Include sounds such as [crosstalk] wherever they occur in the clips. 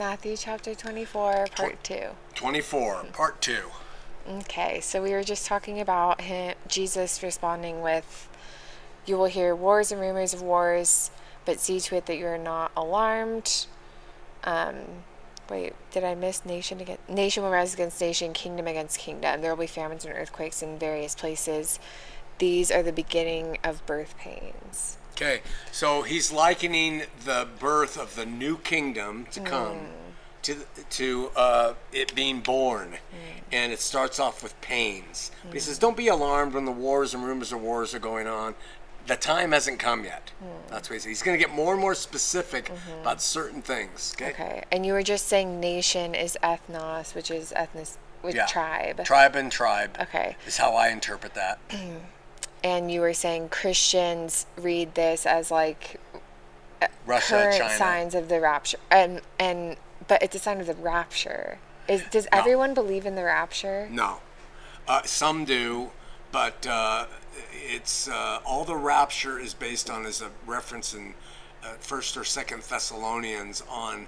Matthew chapter 24, part 2. 24, part 2. Okay, so we were just talking about him, Jesus responding with, You will hear wars and rumors of wars, but see to it that you are not alarmed. Um, wait, did I miss nation against nation will rise against nation, kingdom against kingdom. There will be famines and earthquakes in various places. These are the beginning of birth pains. Okay, so he's likening the birth of the new kingdom to mm. come to to uh, it being born, mm. and it starts off with pains. But he mm. says, "Don't be alarmed when the wars and rumors of wars are going on. The time hasn't come yet." That's what he says. He's going to get more and more specific mm-hmm. about certain things. Okay. Okay, and you were just saying nation is ethnos, which is ethnic with Yeah. tribe. Tribe and tribe Okay. is how I interpret that. [clears throat] and you were saying Christians read this as like Russia, current China. signs of the rapture, and and but it's a sign of the rapture. Is does No. everyone believe in the rapture? No, uh, some do, but uh, it's uh, all the rapture is based on is a reference in uh, First or Second Thessalonians on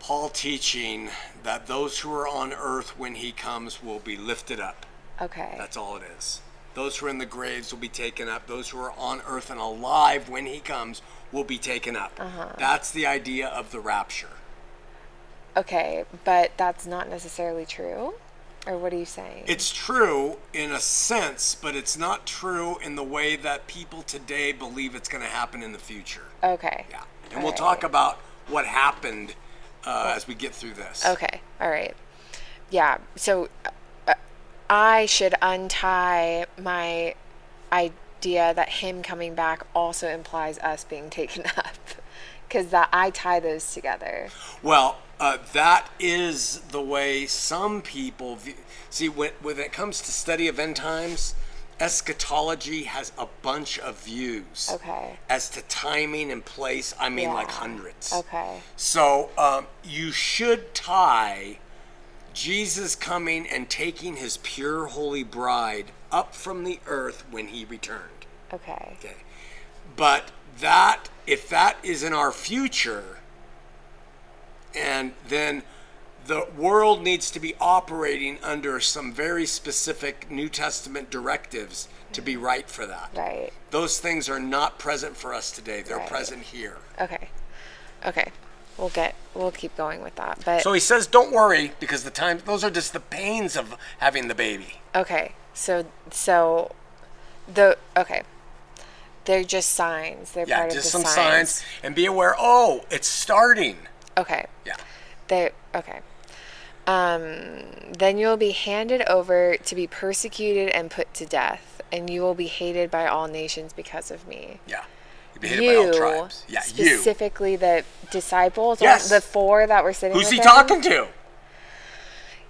Paul teaching that those who are on earth when he comes will be lifted up. Okay. That's all it is. Those who are in the graves will be taken up. Those who are on earth and alive when he comes will be taken up. That's the idea of the rapture. Okay, but that's not necessarily true. Or what are you saying? It's true in a sense, but it's not true in the way that people today believe it's going to happen in the future. okay. Yeah. And we'll Alright. talk about what happened uh, as we get through this. Okay. All right. Yeah. So I should untie my idea that him coming back also implies us being taken [laughs] up. Because that I tie those together. Well, uh, that is the way some people view. See, when, when it comes to study of end times, eschatology has a bunch of views. Okay. As to timing and place, I mean like hundreds. Okay. So um, you should tie Jesus coming and taking his pure holy bride up from the earth when he returned. Okay. Okay. But that, if that is in our future, and then the world needs to be operating under some very specific New Testament directives to be right for that. Right. Those things are not present for us today. They're Right. present here. Okay. Okay. We'll get. We'll keep going with that. But So he says, "Don't worry, because the time those are just the pains of having the baby." okay. So so the okay. They're just signs. They're Yeah, part just of the some the signs, and be aware. Oh, it's starting. Okay. Yeah. They okay. Um, then you will be handed over to be persecuted and put to death, and you will be hated by all nations because of me. Yeah. You'll be hated you by all tribes. Yeah, you. specifically the disciples, Yes. the four that were sitting. Who's he him? talking to?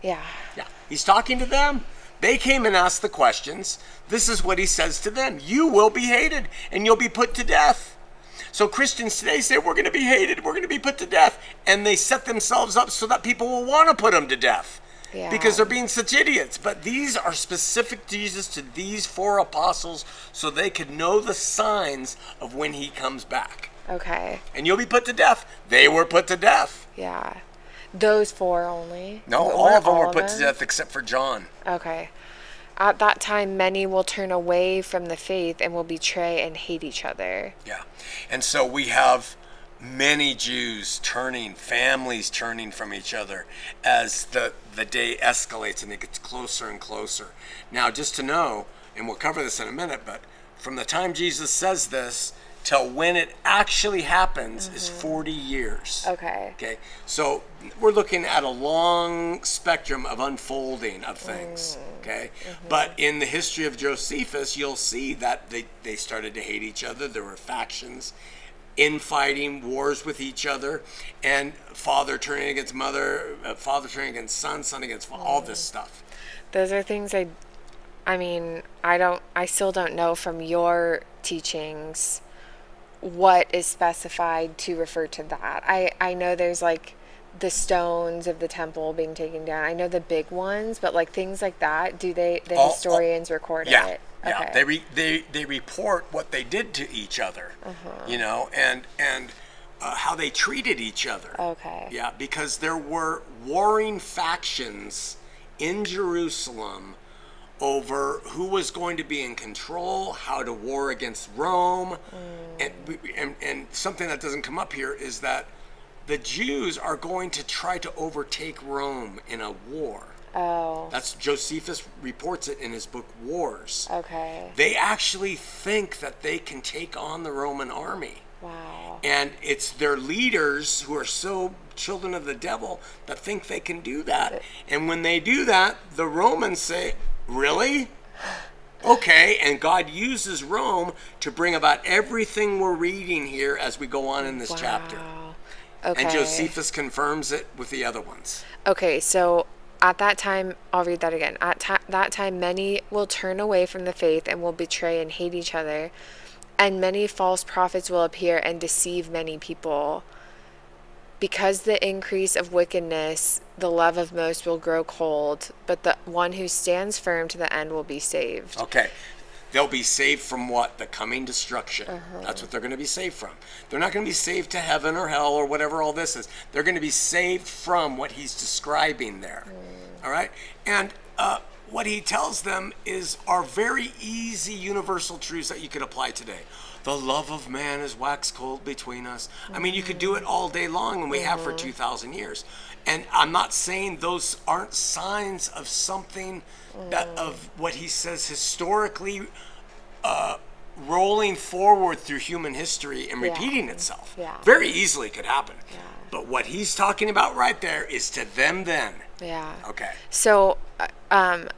Yeah. Yeah. He's talking to them. They came and asked the questions. This is what he says to them You will be hated and you'll be put to death. So Christians today say we're going to be hated, we're going to be put to death, and they set themselves up so that people will want to put them to death. Yeah. Because they're being such idiots. But these are specific to Jesus to these four apostles so they could know the signs of when he comes back. Okay. And you'll be put to death. They were put to death. Yeah. Those four only. No, Were all of them were all put to death except for John. Okay. At that time, many will turn away from the faith and will betray and hate each other. Yeah. And so we have many Jews turning, families turning from each other as the, the day escalates and it gets closer and closer. Now, just to know, and we'll cover this in a minute, but from the time Jesus says this till when it actually happens is mm-hmm. 40 years. Okay. Okay, so we're looking at a long spectrum of unfolding of things. Mm. Okay, mm-hmm. but in the history of Josephus, you'll see that they, they started to hate each other. There were factions, infighting, wars with each other, and father turning against mother, uh, father turning against son, son against father, all this stuff. Those are things I, I mean, I don't, I still don't know from your teachings what is specified to refer to that. I, I know there's like the stones of the temple being taken down. I know the big ones, but like things like that, do they, the All- all- historians record Yeah, it? Yeah. They re, they they report what they did to each other, Uh-huh. you know, and and uh, how they treated each other. Okay. Yeah, because there were warring factions in Jerusalem over who was going to be in control, how to war against Rome, and, and and something that doesn't come up here is that the Jews are going to try to overtake Rome in a war. Oh. That's Josephus reports it in his book Wars. Okay. They actually think that they can take on the Roman army. Wow. And it's their leaders who are so children of the devil that think they can do that. And when they do that, the Romans say, Really? Okay. And God uses Rome to bring about everything we're reading here as we go on in this chapter. Wow. Okay. And Josephus confirms it with the other ones. Okay, so at that time, I'll read that again. At ta- that time, many will turn away from the faith and will betray and hate each other, and many false prophets will appear and deceive many people. Because the increase of wickedness, the love of most will grow cold, but the one who stands firm to the end will be saved. Okay. They'll be saved from what? The coming destruction. That's what they're going to be saved from. They're not going to be saved to heaven or hell or whatever all this is. They're going to be saved from what he's describing there. All right? And uh, what he tells them is are very easy universal truths that you could apply today. The love of man is wax cold between us. I mean, you could do it all day long, and we have for 2,000 years. And I'm not saying those aren't signs of something that of what he says historically uh, rolling forward through human history and Yeah. repeating itself. Yeah. Very easily could happen. Yeah. But what he's talking about right there is to them then. Yeah. Okay. So, uh, um,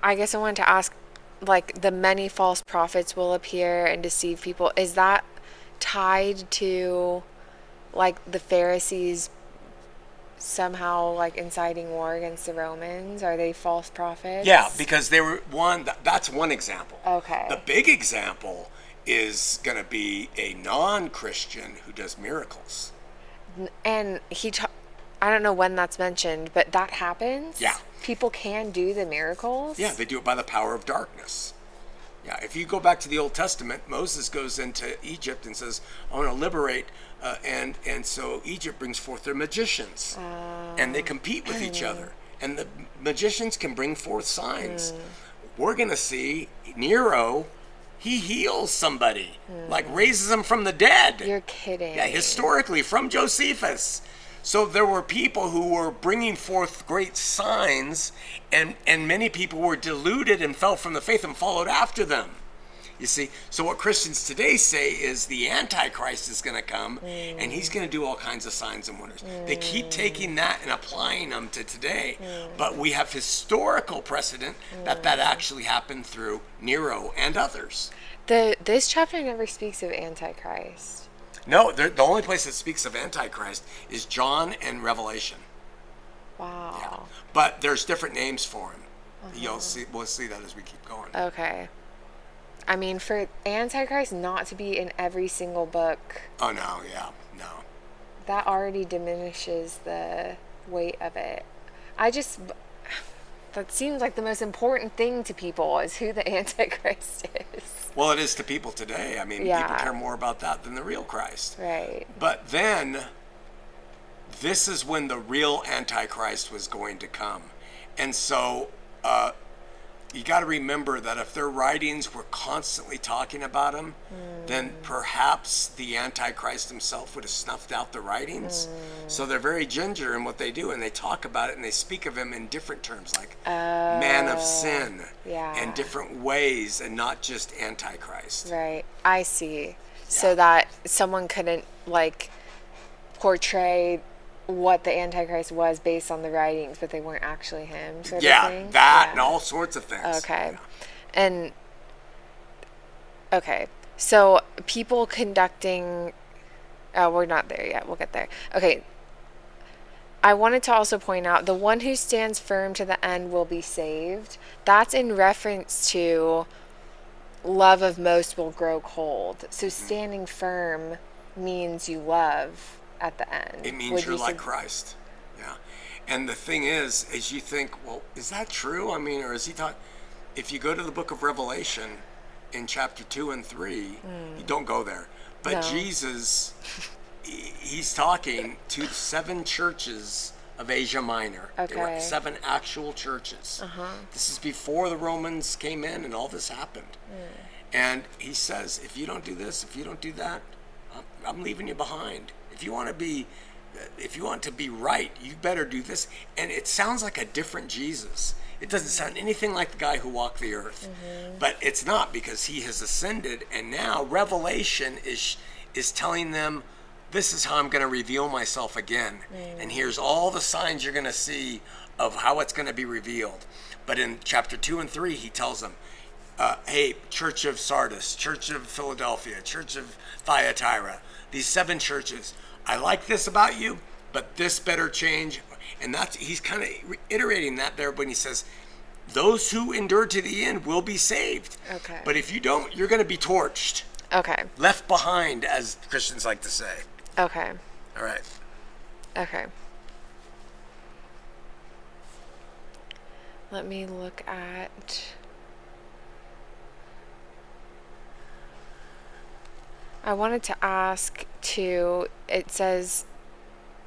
I guess I wanted to ask, like, the many false prophets will appear and deceive people. Is that tied to, like, the Pharisees somehow, like, inciting war against the Romans? Are they false prophets? Yeah, because they were one. That's one example. Okay. The big example is going to be a non-Christian who does miracles. And he, ta- I don't know when that's mentioned, but that happens. Yeah. People can do the miracles. Yeah, they do it by the power of darkness. Yeah, if you go back to the Old Testament, Moses goes into Egypt and says, "I want to liberate," uh, and and so Egypt brings forth their magicians, oh. and they compete with each mm. other, and the magicians can bring forth signs. Mm. We're gonna see Nero. He heals somebody, mm. like raises them from the dead. You're kidding. Yeah, historically from Josephus. So there were people who were bringing forth great signs, and and many people were deluded and fell from the faith and followed after them. You see, so what Christians today say is the Antichrist is going to come, and he's going to do all kinds of signs and wonders. They keep taking that and applying them to today, but we have historical precedent that that actually happened through Nero and others. The this chapter never speaks of Antichrist. No, the the only place that speaks of Antichrist is John and Revelation. Wow. Yeah. But there's different names for him. Uh-huh. You'll see. We'll see that as we keep going. Okay. I mean, for Antichrist not to be in every single book, oh no, yeah, no. that already diminishes the weight of it. I just. That seems like the most important thing to people is who the [laughs] Antichrist is. Well, it is to people today. I mean, people care more about that than the real Christ. Right. But then, this is when the real Antichrist was going to come, and so uh, you got to remember that if their writings were constantly talking about him, then mm. perhaps the Antichrist himself would have snuffed out the writings. Mm. So they're very ginger in what they do, and they talk about it and they speak of him in different terms, like oh. man of sin, yeah. and different ways, and not just Antichrist. Right. I see. So that someone couldn't, like, portray what the Antichrist was based on the writings, but they weren't actually him, sort Yeah, that Yeah. and all sorts of things. Okay. And okay. So people conducting oh, we're not there yet. We'll get there. Okay. I wanted to also point out the one who stands firm to the end will be saved. That's in reference to love of most will grow cold. So mm-hmm. standing firm means you love at the end. It means Would you're you like Christ. Yeah. And the thing is, is you think, well, is that true? I mean, or is he taught? If you go to the book of Revelation in chapter two and three, you don't go there. But No. Jesus, he's talking to seven churches of Asia Minor. Okay. There were seven actual churches. Uh-huh. This is before the Romans came in and all this happened. And he says, if you don't do this, if you don't do that, I'm, I'm leaving you behind. If you want to be, if you want to be right, you better do this. And it sounds like a different Jesus. It doesn't sound anything like the guy who walked the earth, but it's not because he has ascended. And now Revelation is is telling them, this is how I'm going to reveal myself again. And here's all the signs you're going to see of how it's going to be revealed. But in chapter two and three, he tells them, uh, hey, Church of Sardis, Church of Philadelphia, Church of Thyatira, these seven churches, I like this about you, but this better change. And that's he's kind of reiterating that there when he says, those who endure to the end will be saved. Okay. But if you don't, you're going to be torched, Okay. left behind, as Christians like to say. Okay. All right. Okay. Let me look at. I wanted to ask too. It says,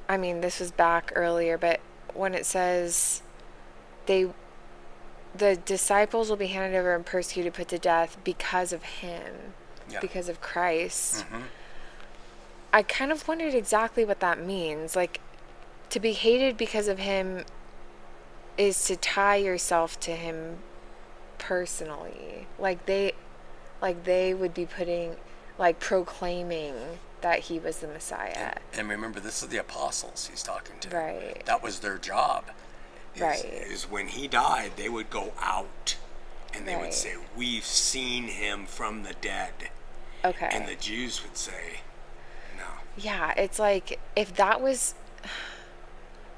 I mean, this was back earlier, but when it says they, the disciples will be handed over and persecuted, put to death because of him, Yeah. because of Christ. Mm-hmm. I kind of wondered exactly what that means. Like, to be hated because of him is to tie yourself to him personally. Like they, like they would be putting, like proclaiming that he was the Messiah. And remember, this is the apostles he's talking to. Right. That was their job. Is, Right. Is when he died, they would go out and they would say, We've seen him from the dead. Okay. And the Jews would say, No. Yeah, it's like if that was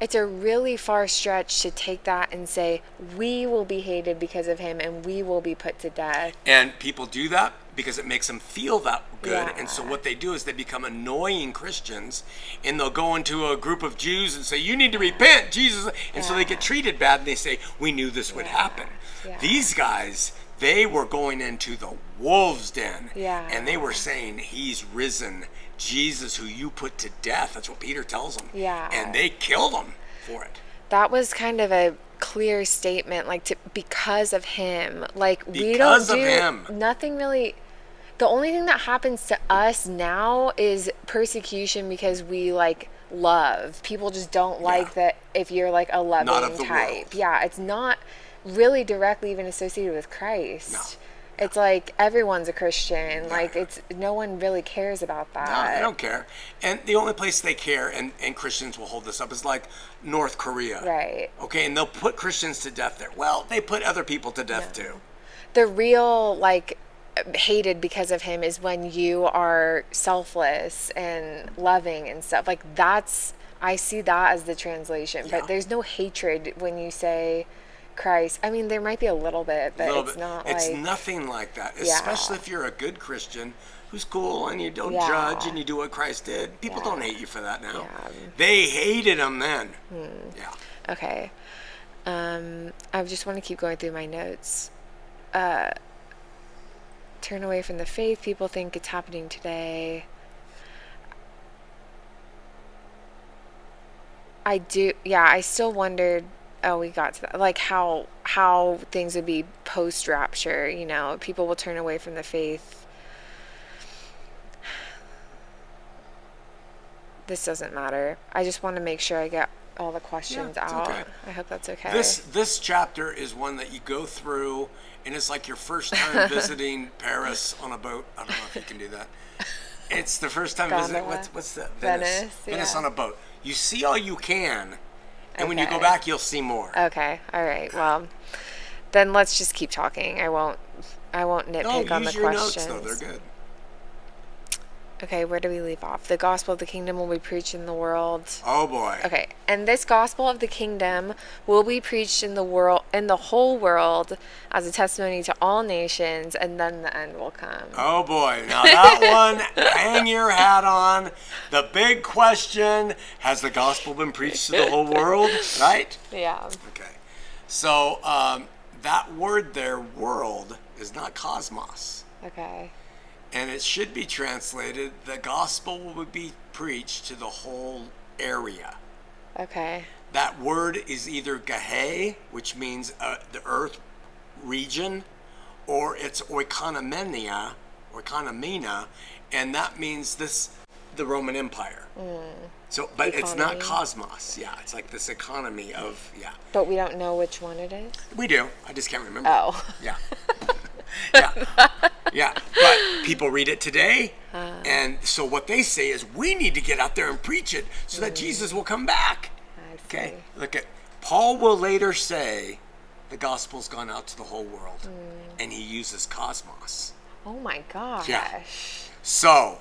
it's a really far stretch to take that and say we will be hated because of him and we will be put to death. And people do that because it makes them feel that good. And so what they do is they become annoying Christians and they'll go into a group of Jews and say, You need to repent, Jesus. And so they get treated bad and they say, We knew this would Yeah. happen. Yeah. These guys, they were going into the wolves' den. Yeah. And they were saying, He's risen. Jesus, who you put to death. That's what Peter tells them. Yeah. And they killed him for it. That was kind of a clear statement like to because of him. Like we don't of do him. nothing really the only thing that happens to us now is persecution because we like love. People just don't like that if you're like a loving type. world. Yeah, it's not really directly even associated with Christ. No. It's like everyone's a Christian. Like it's no one really cares about that. No, they don't care. And the only place they care, and, and Christians will hold this up, is like North Korea. Right. Okay, and they'll put Christians to death there. Well, they put other people to death too. the real like hated because of him is when you are selfless and loving and stuff like that's i see that as the translation Yeah. but there's no hatred when you say christ i mean there might be a little bit but little it's bit. not it's like nothing like that. Yeah. Especially if you're a good Christian who's cool and you don't Yeah. judge and you do what Christ did. People don't hate you for that now. Hmm. They hated him then. Yeah. okay um i just want to keep going through my notes uh turn away from the faith people think it's happening today I do yeah, I still wondered oh we got to that like how how things would be post rapture, you know, people will turn away from the faith. This doesn't matter. I just want to make sure I get all the questions it's out. okay. I hope that's okay. This this chapter is one that you go through, and it's like your first time [laughs] visiting Paris on a boat. I don't know if you can do that. It's the first time visiting. What's what's that? Venice. Venice, Venice on a boat. You see all you can, and when you go back, you'll see more. okay. All right. Well, then let's just keep talking. I won't I won't no, nitpick on the questions. No, use your notes though. They're good. Okay, where do we leave off? The gospel of the kingdom will be preached in the world. Oh boy. Okay, and this gospel of the kingdom will be preached in the world in the whole world as a testimony to all nations, and then the end will come. Oh boy. [laughs] Now that one, hang your hat on. The big question: Has the gospel been preached to the whole world? Right. Yeah. Okay. So um, that word there, world, is not cosmos. Okay. And it should be translated the gospel will be preached to the whole area. Okay. That word is either gahe, which means uh, the earth region, or it's oikonomenia, oikonomena, and that means this the Roman Empire. So, but it's not cosmos. Yeah, it's like this economy of yeah. But we don't know which one it is. We do. I just can't remember. Oh. Yeah. [laughs] [laughs] yeah. Yeah. But people read it today. Uh. and so what they say is we need to get out there and preach it so that Jesus will come back. Okay. Look at Paul will later say the gospel's gone out to the whole world. Mm. And he uses cosmos. Oh my gosh. Yeah. So,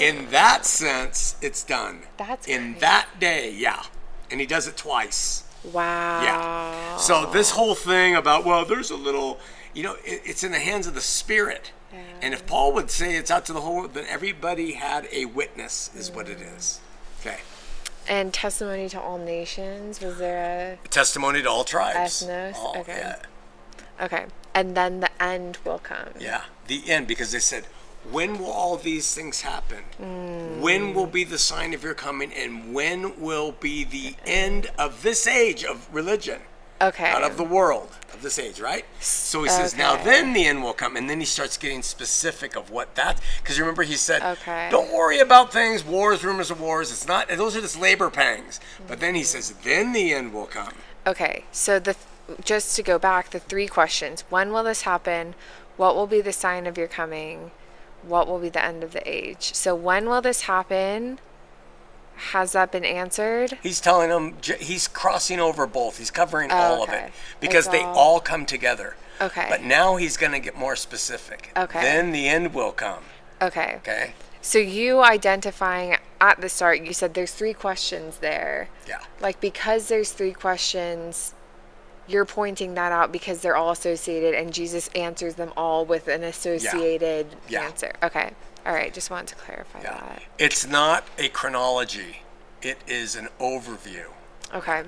in that sense, it's done. Uh. That's in crazy. that day, yeah. And he does it twice. Wow. Yeah. So this whole thing about well, there's a little, you know, it, it's in the hands of the Spirit. And if Paul would say it's out to the whole world, then everybody had a witness, is what it is. Okay. And testimony to all nations. Was there a. Testimony to all tribes. Ethnos? All- Okay. Yeah. okay? And then the end will come. Yeah. The end, because they said, when will all these things happen? Mm. When will be the sign of your coming? And when will be the end of this age of religion? Okay. out of the world of this age, right? So he says, now then the end will come. And then he starts getting specific of what that, because remember he said, Okay. don't worry about things, wars, rumors of wars. It's not, those are just labor pangs. But then he says, then the end will come. Okay, so the just to go back, the three questions: When will this happen? What will be the sign of your coming? What will be the end of the age? So when will this happen? Has that been answered? He's telling them, he's crossing over both. He's covering oh, all of it because It's they all- all come together. Okay. But now he's going to get more specific. Okay. Then the end will come. Okay. Okay. So you identifying at the start, you said there's three questions there. Yeah. Like because there's three questions, you're pointing that out because they're all associated and Jesus answers them all with an associated Yeah. answer. Okay. All right, just wanted to clarify Yeah. that. It's not a chronology. It is an overview. Okay.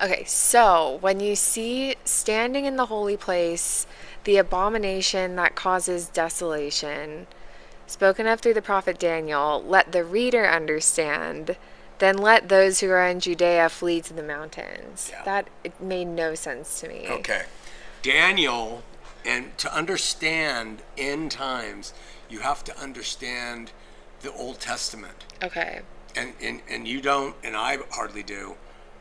Okay, so when you see standing in the holy place, the abomination that causes desolation, spoken of through the prophet Daniel, let the reader understand, then let those who are in Judea flee to the mountains. Yeah. That it made no sense to me. Okay. Daniel, and to understand end times, you have to understand the Old Testament. Okay. And, and, and you don't, and I hardly do,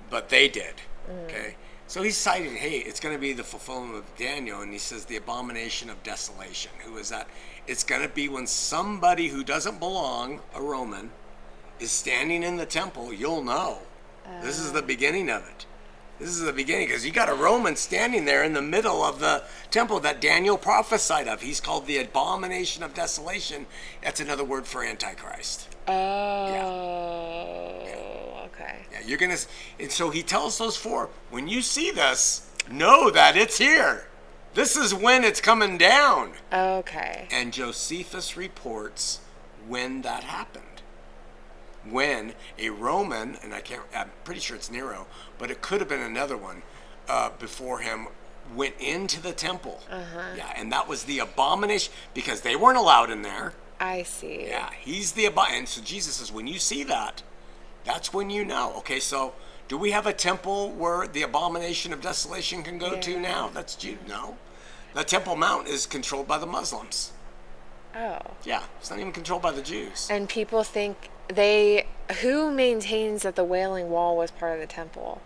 but they did. Mm. Okay? So he's citing, hey, it's going to be the fulfillment of Daniel, and he says the abomination of desolation. Who is that? It's going to be when somebody who doesn't belong, a Roman, is standing in the temple, you'll know. This is the oh. beginning of it. This is the beginning because you got a Roman standing there in the middle of the temple that Daniel prophesied of. He's called the abomination of desolation. That's another word for Antichrist. Oh, okay. Yeah, you're gonna. And so he tells those four, when you see this, know that it's here. This is when it's coming down. Okay. And Josephus reports when that happened. When a Roman, and I can't, I'm pretty sure it's Nero, but it could have been another one uh, before him, went into the temple. Yeah, and that was the abomination because they weren't allowed in there. I see. Yeah, he's the abo- and so Jesus says, when you see that, that's when you know. Okay, so do we have a temple where the abomination of desolation can go to now? That's Jew. No, the Temple Mount is controlled by the Muslims. Oh. Yeah, it's not even controlled by the Jews. And people think they who maintains that the Wailing Wall was part of the temple?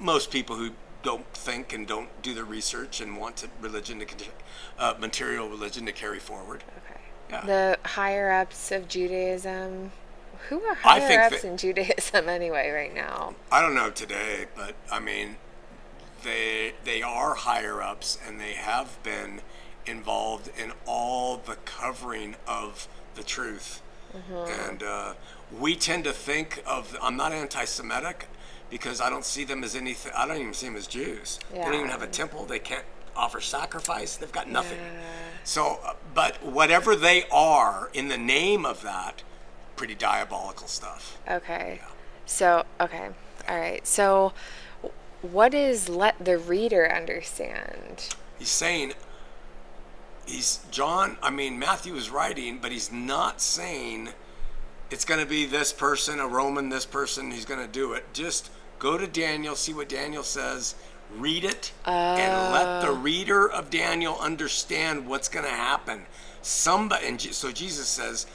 Most people who don't think and don't do the research and want to, religion to, uh, material religion to carry forward. Okay. Yeah. The higher ups of Judaism. Who are higher ups that- in Judaism [laughs] anyway right now? I don't know today, but I mean, they they are higher ups and they have been involved in all the covering of the truth. And uh, we tend to think of I'm not anti-Semitic because I don't see them as anything. I don't even see them as Jews. They don't even have a temple. They can't offer sacrifice. They've got nothing. So, uh, but whatever they are in the name of that, pretty diabolical stuff. Okay. So, okay. All right. So what is let the reader understand? He's saying he's John. I mean, Matthew is writing, but he's not saying it's going to be this person, a Roman, this person. He's going to do it. Just go to Daniel, see what Daniel says, read it, and let the oh. reader of Daniel understand what's going to happen. Somebody, and so Jesus says,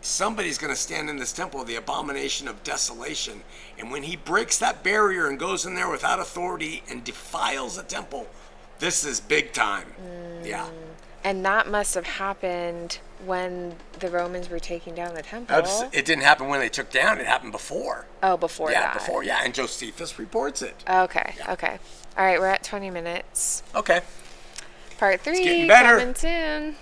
somebody's going to stand in this temple, the abomination of desolation. And when he breaks that barrier and goes in there without authority and defiles the temple, this is big time. Yeah. And that must have happened when the Romans were taking down the temple. Abs- It didn't happen when they took down. It happened before. oh, before yeah, that. before. Yeah, and Josephus reports it. Okay. Yeah. Okay. All right, we're at 20 minutes. Okay. Part three getting better. coming soon.